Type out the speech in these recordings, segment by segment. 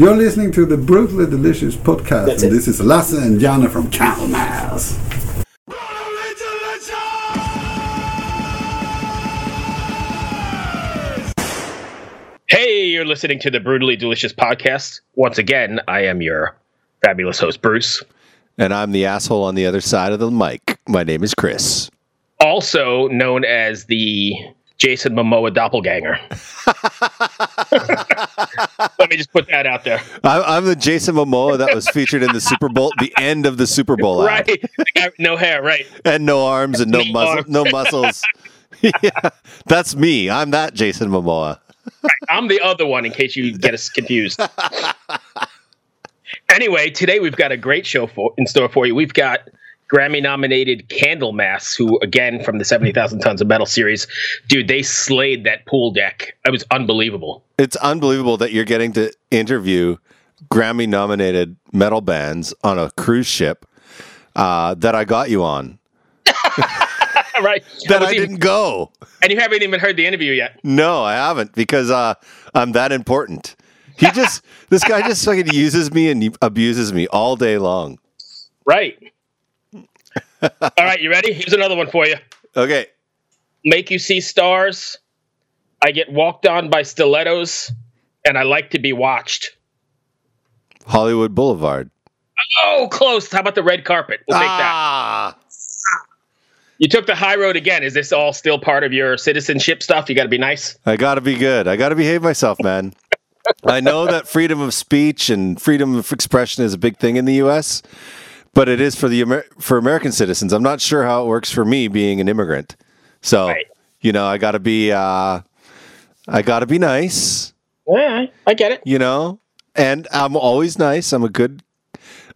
You're listening to the Brutally Delicious podcast, That's and it. this is Lasse and Jana from Candlemass. Hey, you're listening to the Brutally Delicious podcast. Once again, I am your fabulous host, Bruce. And I'm the asshole on the other side of the mic. My name is Chris. Also known as the Jason Momoa doppelganger. Let me just put that out there. I, I'm the Jason Momoa that was featured in the Super Bowl, the end of the Super Bowl. Right. Guy no hair, right. and no arms and no, No muscle, arms. no muscles. yeah, that's me. I'm that Jason Momoa. I'm the other one in case you get us confused. anyway, today we've got a great show for, in store for you. We've got Grammy nominated Candlemass, who, again, from the 70,000 Tons of Metal series, dude, they slayed that pool deck. It was unbelievable. It's unbelievable that you're getting to interview Grammy-nominated metal bands on a cruise ship uh, that I got you on. right. That I even- didn't go. and you haven't even heard the interview yet. No, I haven't because uh, I'm that important. He just, this guy just fucking uses me and abuses me all day long. Right. All right, you ready? Here's another one for you. Okay. Make you see stars. I get walked on by stilettos, and I like to be watched. Hollywood Boulevard. Oh, close. How about the red carpet? We'll take that. ah, You took the high road again. Is this all still part of your citizenship stuff? You got to be nice. I got to be good. I got to behave myself, man. I know that freedom of speech and freedom of expression is a big thing in the U.S., but it is for the Amer- for American citizens. I'm not sure how it works for me being an immigrant. So, Right. you know, I got to be uh, I got to be nice. Yeah, I get it. You know, and I'm always nice. I'm a good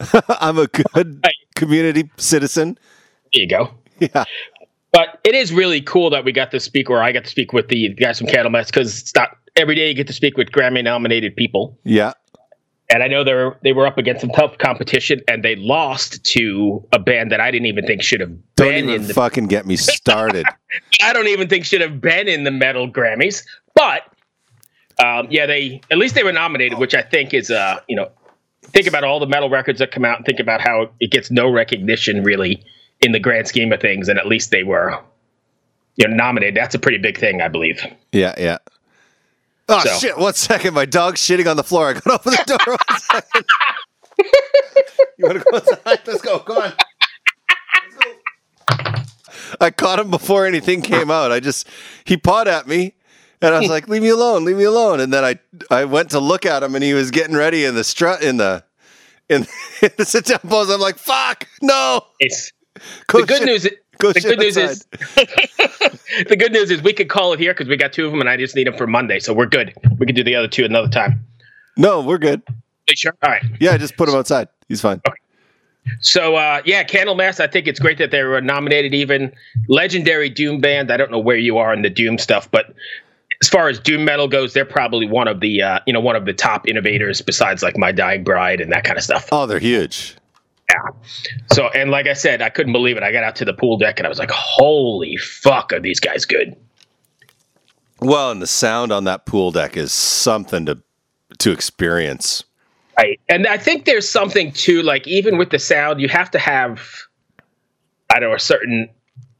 I'm a good Right. community citizen. There you go. Yeah. But it is really cool that we got to speak, or I got to speak with the guys from Candlemass, because it's not every day you get to speak with Grammy-nominated people. Yeah. And I know they're they were up against some tough competition, and they lost to a band that I didn't even think should have Don't been even in the. fucking get me started. I don't even think should have been in the metal Grammys, but um, yeah, they at least they were nominated, which I think is uh you know think about all the metal records that come out and think about how it gets no recognition really in the grand scheme of things, and at least they were you know nominated. That's a pretty big thing, I believe. Yeah, yeah. Oh So- shit! One second, my dog's shitting on the floor. I gotta open the door. One second. you want to go outside? Let's go. Come on. Go. I caught him before anything came out. I just he pawed at me, and I was like, "Leave me alone, leave me alone." And then I I went to look at him, and he was getting ready in the strut in the in, in the sit down pose. I'm like, "Fuck, no!" It's Go the good shit- news. Go the good news is the good news is we could call it here because we got two of them, and I just need them for Monday, so we're good. We could do the other two another time. no, we're good. You sure? All right. Yeah, just put him outside. He's fine. Okay. So uh, yeah, Candlemass. I think it's great that they were nominated. Even legendary Doom band. I don't know where you are in the Doom stuff, but as far as Doom metal goes, they're probably one of the uh, you know one of the top innovators besides like My Dying Bride and that kind of stuff. Oh, they're huge. Yeah. So and like I said, I couldn't believe it. I got out to the pool deck and I was like, holy fuck, are these guys good? Well, and the sound on that pool deck is something to to experience. Right. And I think there's something too, like even with the sound, you have to have I don't know, a certain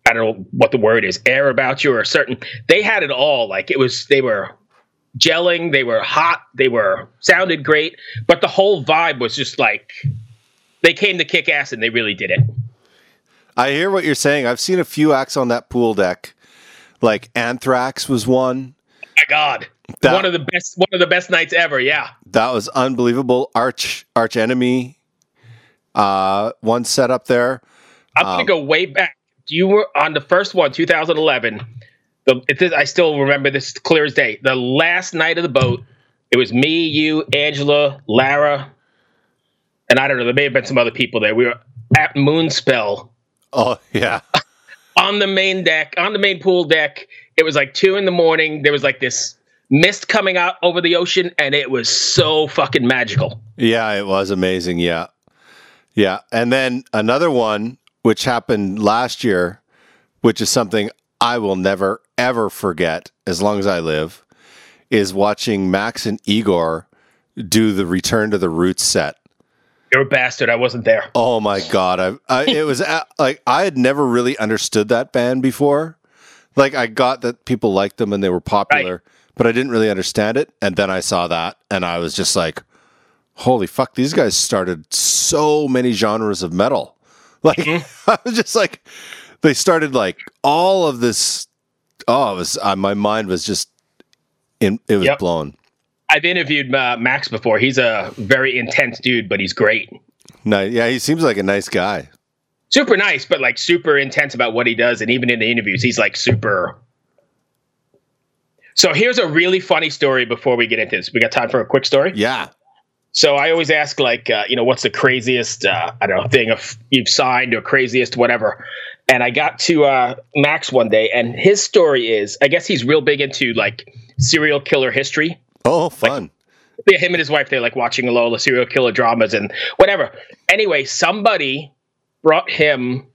I don't know what the word is, air about you or a certain they had it all. Like it was they were gelling, they were hot, they were sounded great, but the whole vibe was just like they came to kick ass and they really did it. I hear what you're saying. I've seen a few acts on that pool deck. Like Anthrax was one. My God. That- one of the best one of the best nights ever, yeah. That was unbelievable. Arch Arch Enemy. Uh, one set up there. I'm gonna go way back. You were on the first one, 2011. The, is, I still remember this clear as day. The last night of the boat, it was me, you, Angela, Lara, and I don't know. There may have been some other people there. We were at Moonspell Oh yeah. on the main deck, on the main pool deck. It was like two in the morning. There was like this mist coming out over the ocean, and it was so fucking magical. Yeah, it was amazing. Yeah. Yeah. And then another one, which happened last year, which is something I will never, ever forget as long as I live, is watching Max and Igor do the Return to the Roots set. You're a bastard. I wasn't there. Oh my god! I, I it was a- like I had never really understood that band before. Like I got that people liked them and they were popular, but I didn't really understand it. And then I saw that, and I was just like, "Holy fuck! These guys started so many genres of metal." Like I was just like, they started like all of this. Oh, it was uh, my mind was just in. It was Yep. blown. I've interviewed uh, Max before. He's a very intense dude, but he's great. No, yeah, he seems like a nice guy. Super nice, but like super intense about what he does. And even in the interviews, he's like super. So here's a really funny story before we get into this. We got time for a quick story? Yeah. So I always ask, like, uh, you know, what's the craziest, uh, I don't know, thing of you've signed or craziest, whatever. And I got to uh, Max one day, and his story is, I guess he's real big into like serial killer history. Oh, fun. Yeah, him and his wife, they're like watching a lot of serial killer dramas and whatever. Anyway, somebody brought him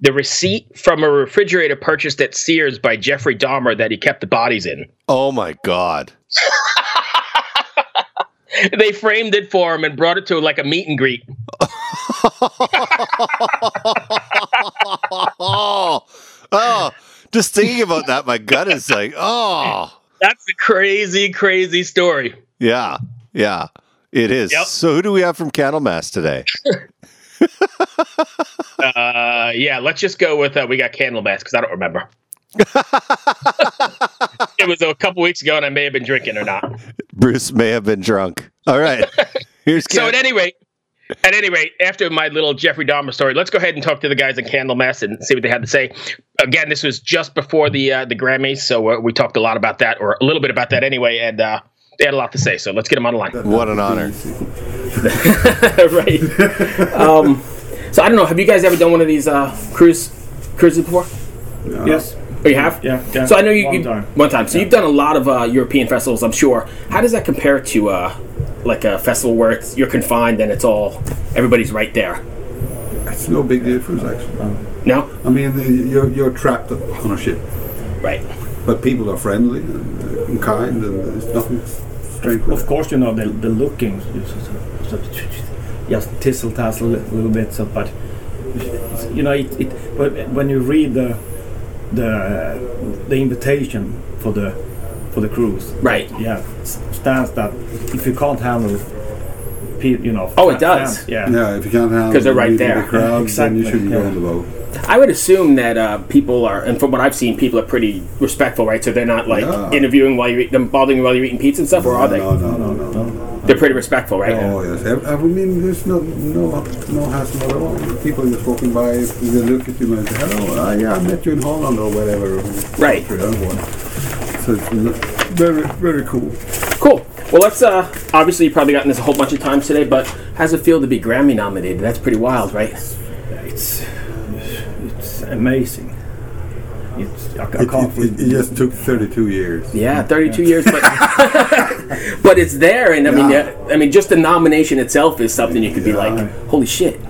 the receipt from a refrigerator purchased at Sears by Jeffrey Dahmer that he kept the bodies in. oh my god. They framed it for him and brought it to like a meet and greet. oh, oh, just thinking about that, my gut is like, oh, crazy, crazy story. yeah, yeah, it is. Yep. So, who do we have from Candlemass today? Uh, yeah, let's just go with uh, we got Candlemass because I don't remember. it was a couple weeks ago, and I may have been drinking or not. Bruce may have been drunk. All right, here's So at any rate, at any rate, after my little Jeffrey Dahmer story, let's go ahead and talk to the guys in Candlemass and see what they had to say. Again, this was just before the uh, the Grammys, so uh, we talked a lot about that, or a little bit about that anyway, and uh, they had a lot to say. So let's get them on the line. what an honor. right. um, so I don't know. Have you guys ever done one of these uh, cruise cruises before? Yes. Oh, you have. Yeah, yeah. So I know you. One you- time. One time. So you've done a lot of uh, European festivals, I'm sure. How does that compare to uh, like a festival where it's, you're confined and it's all everybody's right there? It's no big difference, actually. No. I mean, you're, you're trapped on a ship, Right. but people are friendly and, uh, kind, and there's nothing strange with Of course, you know the the looking, so, so, just tizzle tassel a little bit. So, but you know, it, it but when you read the the the invitation for the for the cruise, Right. yeah, s- stands that if you can't handle, pe- you know. Oh, it does. fans, yeah. Yeah, if you can't handle 'Cause they're right the, there. the crowd, Exactly, then you shouldn't go yeah. on the boat. I would assume that uh, people are, and from what I've seen, people are pretty respectful, right? So they're not like Yeah. interviewing while you're eating, them bothering you while you're eating pizza and stuff, or are they? No, no, no, no, no. They're pretty respectful, right? Oh yes, I, I mean there's no no no hassle at all. People just walking by, they look at you and say, "Hello, uh, yeah, I met you in Holland or whatever." Right. I don't. So it's n- very very cool. Cool. Well, let's. Uh, obviously, you've probably gotten this a whole bunch of times today, but how's it feel to be Grammy nominated? That's pretty wild, right? It's it's amazing. It's I, I It, can't. it, it just took 32 years. Yeah, 32 years, but but it's there, and I mean, Yeah. yeah, I mean, just the nomination itself is something you could be like, holy shit.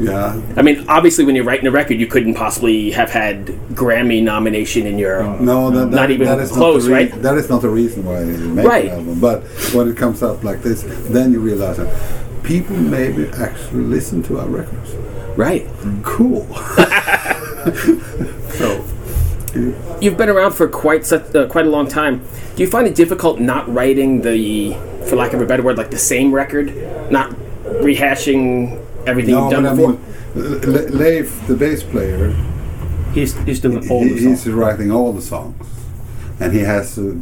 Yeah, I mean, obviously, when you're writing a record, you couldn't possibly have had Grammy nomination in your. no, that, that, Not even that is close, not rea- right? That is not the reason why you make Right. an album. But when it comes up like this, then you realize that people maybe actually listen to our records. Right. Cool. so You've been around for quite such uh, quite a long time. Do you find it difficult not writing the, for lack of a better word, like the same record, not rehashing everything no, you've done but I before? mean, Le- Leif, the bass player, He's he's doing all he, the he's writing all the songs, and he has uh,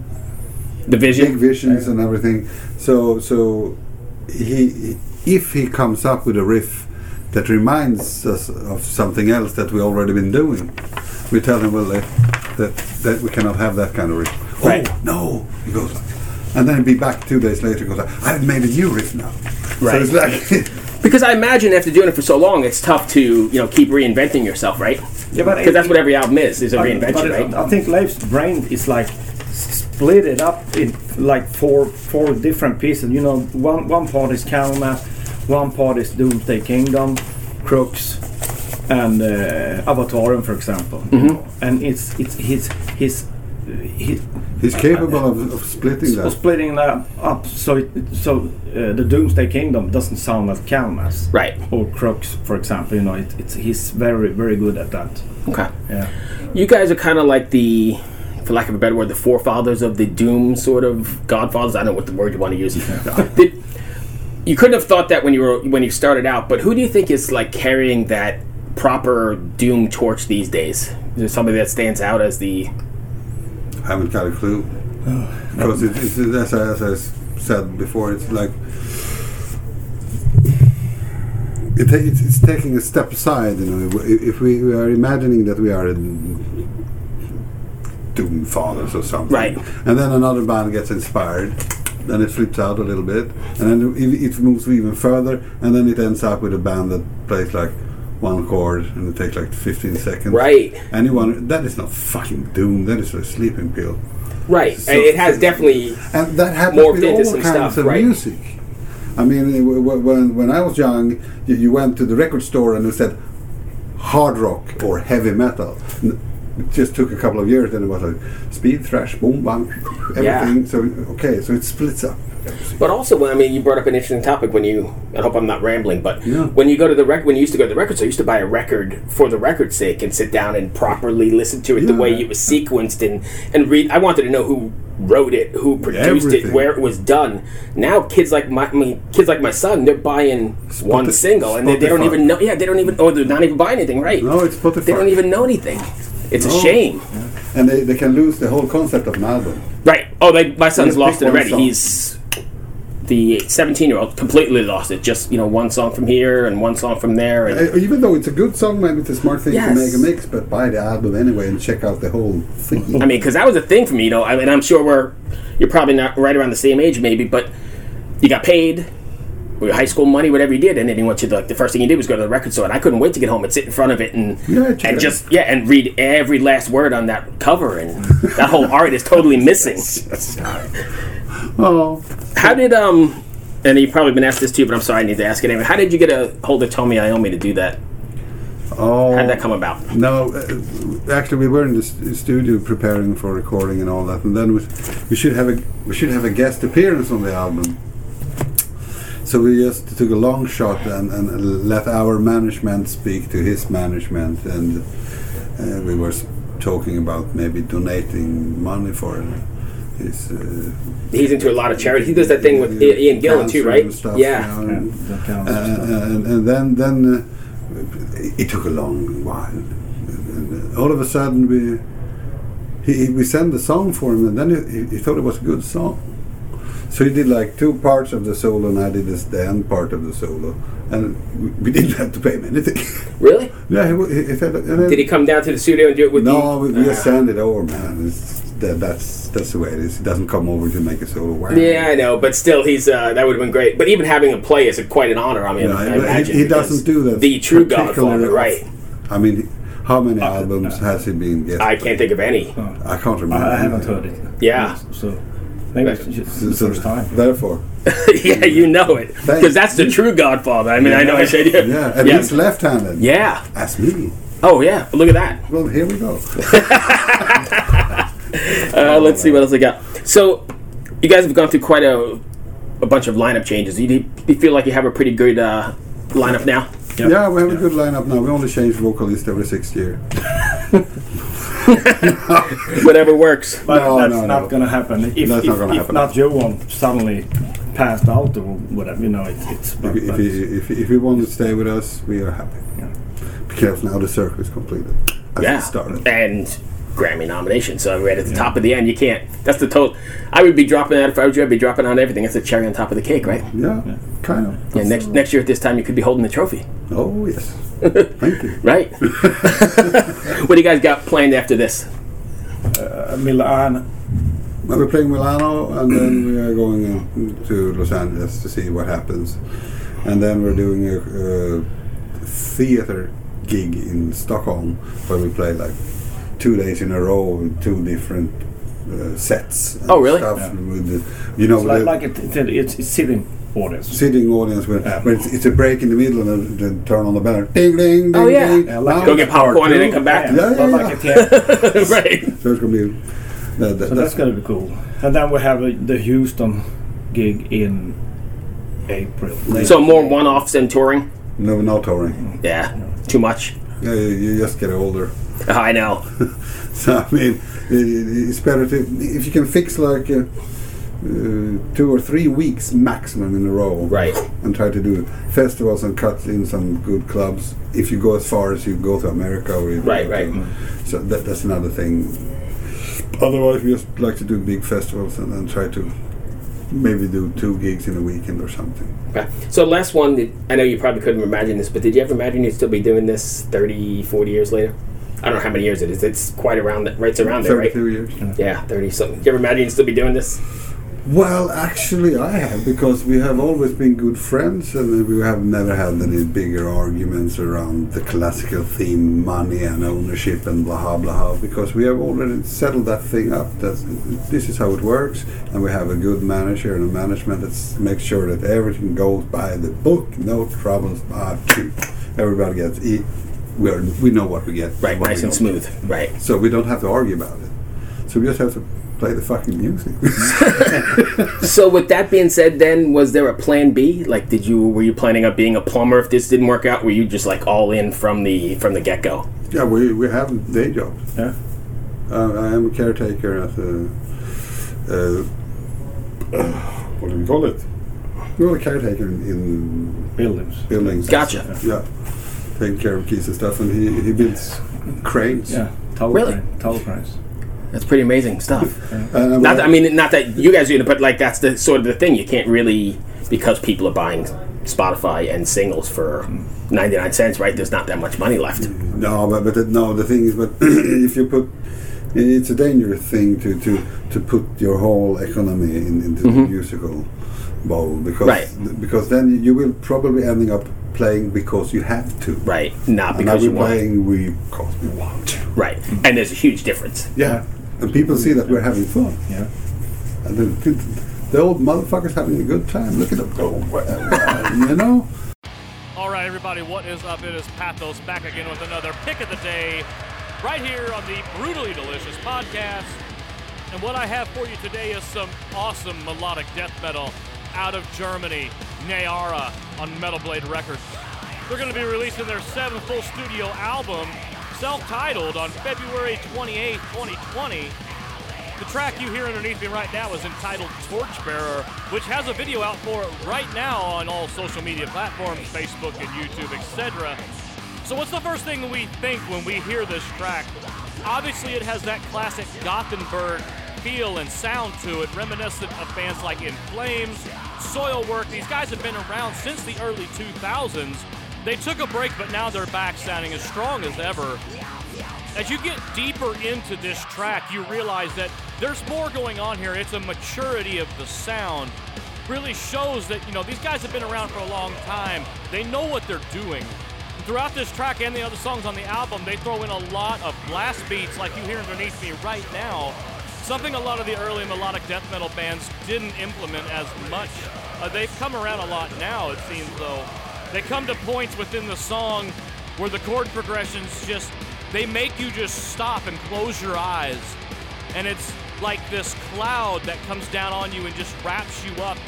the big vision. visions and everything. So so he if he comes up with a riff that reminds us of something else that we've already been doing, we tell him well Leif, that that we cannot have that kind of riff. Right. Oh no, he goes. And then be back two days later. Goes, I've made a new riff now. Right. So it's like, Because I imagine after doing it for so long, it's tough to you know keep reinventing yourself, right? Yeah, but Because that's what every album is, is a But- reinvention, but right? I think Leif's brain is like split it up in like four four different pieces. You know, one one part is Candlemass, one part is Doomsday Kingdom, Krux, and uh, Avatarium, for example. Mm-hmm. And it's it's his his he, He's capable of, of splitting that. splitting that up so it, so uh, the Doomsday Kingdom doesn't sound like Calmas Right. or Krux, for example. You know, it, it's he's very very good at that. Okay. Yeah. You guys are kind of like the, for lack of a better word, the forefathers of the Doom sort of Godfathers. I don't know what the word you want to use. Did, you couldn't have thought that when you were when you started out, but who do you think is like carrying that proper Doom torch these days? Is there somebody that stands out as the? I haven't got a clue. Oh. Because it, it's, as, I, as I said before, it's like it, it's, it's taking a step aside. You know, if if we, we are imagining that we are Doom fathers or something, Right. And then another band gets inspired, then it flips out a little bit, and then it, it moves even further, and then it ends up with a band that plays like one chord and it takes like 15 seconds. Right. Anyone that is not fucking doom. That is a sleeping pill. Right. So- it has definitely. And that happens with all kinds stuff, of right. music. I mean, when when I was young, you, you went to the record store and you said hard rock or heavy metal. It just took a couple of years, then it was like speed, thrash, boom, bang, everything. So okay, so it splits up. But also, I mean, you brought up an interesting topic when you. I hope I'm not rambling, but Yeah. when you go to the record, when you used to go to the record store, you used to buy a record for the record's sake and sit down and properly listen to it the way it was sequenced and and read. I wanted to know who wrote it, who produced it, where it was done. Now, kids like my, I mean, kids like my son, they're buying one single and they, they don't even know. Yeah, they don't even. Or they're not even buying anything, right? No, it's Spotify. They don't even know anything. It's a No. shame. And they, they can lose the whole concept of an album. Right. Oh, they, my son's lost it already. song. He's the 17 year old completely lost it. Just you know, one song from here and one song from there, and Uh, Even though it's a good song, maybe it's a smart thing Yes. to make a mix, but buy the album anyway and check out the whole thing. I mean, because that was a thing for me. You know, I mean, I'm sure we're you're probably not right around the same age, maybe, but you got paid. Your high school money, whatever you did, and then you went to like the first thing you did was go to the record store, and I couldn't wait to get home and sit in front of it and Yeah, and just yeah, and read every last word on that cover, and that whole art is totally missing. oh, How did um? And you've probably been asked this too, but I'm sorry, I need to ask it anyway. How did you get a hold of Tony Iommi to do that? oh. How did that come about? No, uh, actually, we were in the st- studio preparing for recording and all that, and then we, we should have a we should have a guest appearance on the album. So we just took a long shot and, and let our management speak to his management, and uh, we were talking about maybe donating money for his. Uh, He's into a lot of charity. He does that thing with I- Ian Gillan too, right? and stuff, yeah. you know, Yeah, and- that kind uh, of stuff. and, and then then uh, it took a long while. And, uh, all of a sudden we he, he- we sent the song for him, and then he, he thought it was a good song. So he did like two parts of the solo, and I did this the end part of the solo, and we, we didn't have to pay him anything. Really? yeah, he, wa- he, he said. Then, Did he come down to the studio and do it with No, you? we, we just send it over, man. It's, that, that's that's the way it is. He doesn't come over to make a solo. Wow. Yeah, I know, but still, he's uh, that would have been great. But even having him play is a, quite an honor. I mean, No, I he- imagine he, he doesn't do that. The true particularly Godfather, right? I mean, how many uh, albums uh, has he been? Guest I can't think of any. Oh. I can't remember. I, I haven't heard it. Yeah. So maybe it's the So- first time. Therefore, yeah, you know it because that's the true Godfather. I mean, I know I said yeah. yeah, and yeah. he's left-handed. Yeah. That's me. Oh yeah. Look at that. Well, here we go. Uh, let's see what else I got. So, you guys have gone through quite a, a bunch of lineup changes. You, do you feel like you have a pretty good uh, lineup now? Yeah, we have a good lineup now. We only change vocalist every sixth year. Whatever works. But No, that's no, not no. going to happen. If, That's if, not gonna if happen. not Johan suddenly passed out or whatever, you know, it, it's. If, if, he, if, if he wants to stay with us, we are happy. Yeah. Because now the circle is completed. As Yeah. it started. And Grammy nomination. So right at the top of the end, you can't. That's the total. I would be dropping that if I was you. I'd be dropping on everything. That's the cherry on top of the cake, right? Yeah, kind of. Yeah. Next next year at this time, you could be holding the trophy, Oh, yes. Thank you. right? what do you guys got planned after this? Uh, Milan, we're playing Milano, and then we are going uh, to Los Angeles to see what happens. And then we're doing a, a theater gig in Stockholm where we play like two days in a row with two different uh, sets. Oh, really? Stuff Yeah. with the, you know, it's like, the like it, it, it's, it's sitting audience. sitting audience where, Yeah. where it's, it's a break in the middle and then then turn on the bell. Ding, ding, ding, Oh, yeah. ding. Yeah, like- Go get popcorn part and then come back. Yeah, yeah, yeah. like right. So it's gonna be, That- that- So that's gonna be cool. And then we have uh, the Houston gig in April. So more one-offs than touring. no, no touring. Yeah, too much. Yeah, you, you just get older. I know. So I mean, it's better to if you can fix like uh, uh, two or three weeks maximum in a row, Right. And try to do festivals and cut in some good clubs. If you go as far as you go to America, or you Right, to- right. So that, that's another thing. Otherwise, we just like to do big festivals and then try to maybe do two gigs in a weekend or something. Okay. So last one, I know you probably couldn't imagine this, but did you ever imagine you'd still be doing this 30, 40 years later? I don't know how many years it is. It's quite around, that, right around there, right? Thirty-two years. Yeah, 30 something. Did you ever imagine you'd still be doing this? Well, actually, I have because we have always been good friends, and we have never had any bigger arguments around the classical theme, money and ownership, and blah blah blah. Because we have already settled that thing up. That this is how it works, and we have a good manager and a management that makes sure that everything goes by the book, no troubles. Ah, everybody gets e- we are we know what we get. Right, what nice and don't. smooth. Right. So we don't have to argue about it. So we just have to play the fucking music. So with that being said, then was there a plan B? Like, did you were you planning on being a plumber if this didn't work out? Were you just like all in from the from the get go? Yeah, we, we have day jobs. Yeah. Uh, I am a caretaker at a, uh, what do we call it? We're a caretaker in, in Buildings. buildings. Gotcha. Yeah, taking care of keys and stuff, and he, he builds cranes. Yeah. Tower Really? crane, tower cranes. That's pretty amazing stuff. And, uh, Not that, I mean, not that you guys do it, but like that's the sort of the thing. You can't really because people are buying Spotify and singles for ninety nine cents. Right? There's not that much money left. No, but but no. The thing is, but if you put, it's a dangerous thing to to to put your whole economy in, into the musical bowl because Mm-hmm. Right. because then you will probably ending up playing because you have to. Right? Not And now because you we're want. playing we because we want to. Right? And there's a huge difference. Yeah, and people see that we're having fun, Yeah. and the, the old motherfuckers having a good time. Look at them go, well, well, you know. All right, everybody, what is up? It is Pathos back again with another pick of the day right here on the Brutally Delicious podcast. And what I have for you today is some awesome melodic death metal out of Germany, Neaera on Metal Blade Records. They're going to be releasing their seventh full studio album, self titled, on February 28, 2020. The track you hear underneath me right now is entitled Torchbearer, which has a video out for it right now on all social media platforms, Facebook and YouTube, etc. So what's the first thing we think when we hear this track? Obviously it has that classic Gothenburg feel and sound to it, reminiscent of bands like In Flames, Soilwork. These guys have been around since the early 2000s. They took a break, but now they're back sounding as strong as ever. As you get deeper into this track, you realize that there's more going on here. It's a maturity of the sound. Really shows that, you know, these guys have been around for a long time. They know what they're doing. Throughout this track and the other songs on the album, they throw in a lot of blast beats like you hear underneath me right now. Something a lot of the early melodic death metal bands didn't implement as much. Uh, they've come around a lot now, it seems, though. They come to points within the song where the chord progressions just they make you just stop and close your eyes. And it's like this cloud that comes down on you and just wraps you up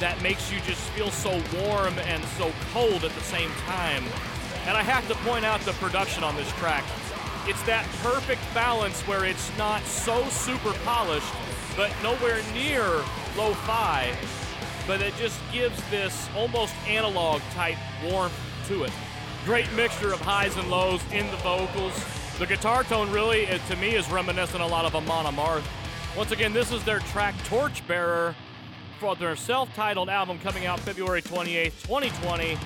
that makes you just feel so warm and so cold at the same time. And I have to point out the production on this track. It's that perfect balance where it's not so super polished, but nowhere near lo fi, but it just gives this almost analog type warmth to it. Great mixture of highs and lows in the vocals. The guitar tone really, to me, is reminiscent a lot of Amon Amarth. Once again, this is their track Torchbearer for their self-titled album coming out February 28th, 2020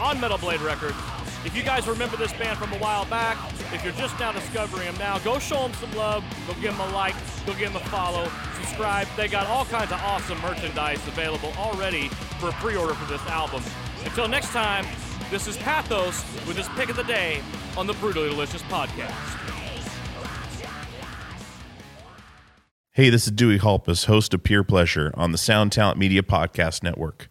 on Metal Blade Records. If you guys remember this band from a while back, if you're just now discovering them now, go show them some love, go give them a like, go give them a follow, subscribe. They got all kinds of awesome merchandise available already for a pre-order for this album. Until next time, this is Pathos with his pick of the day on the Brutally Delicious podcast. Hey, this is Dewey Halpus, host of Peer Pleasure on the Sound Talent Media Podcast Network.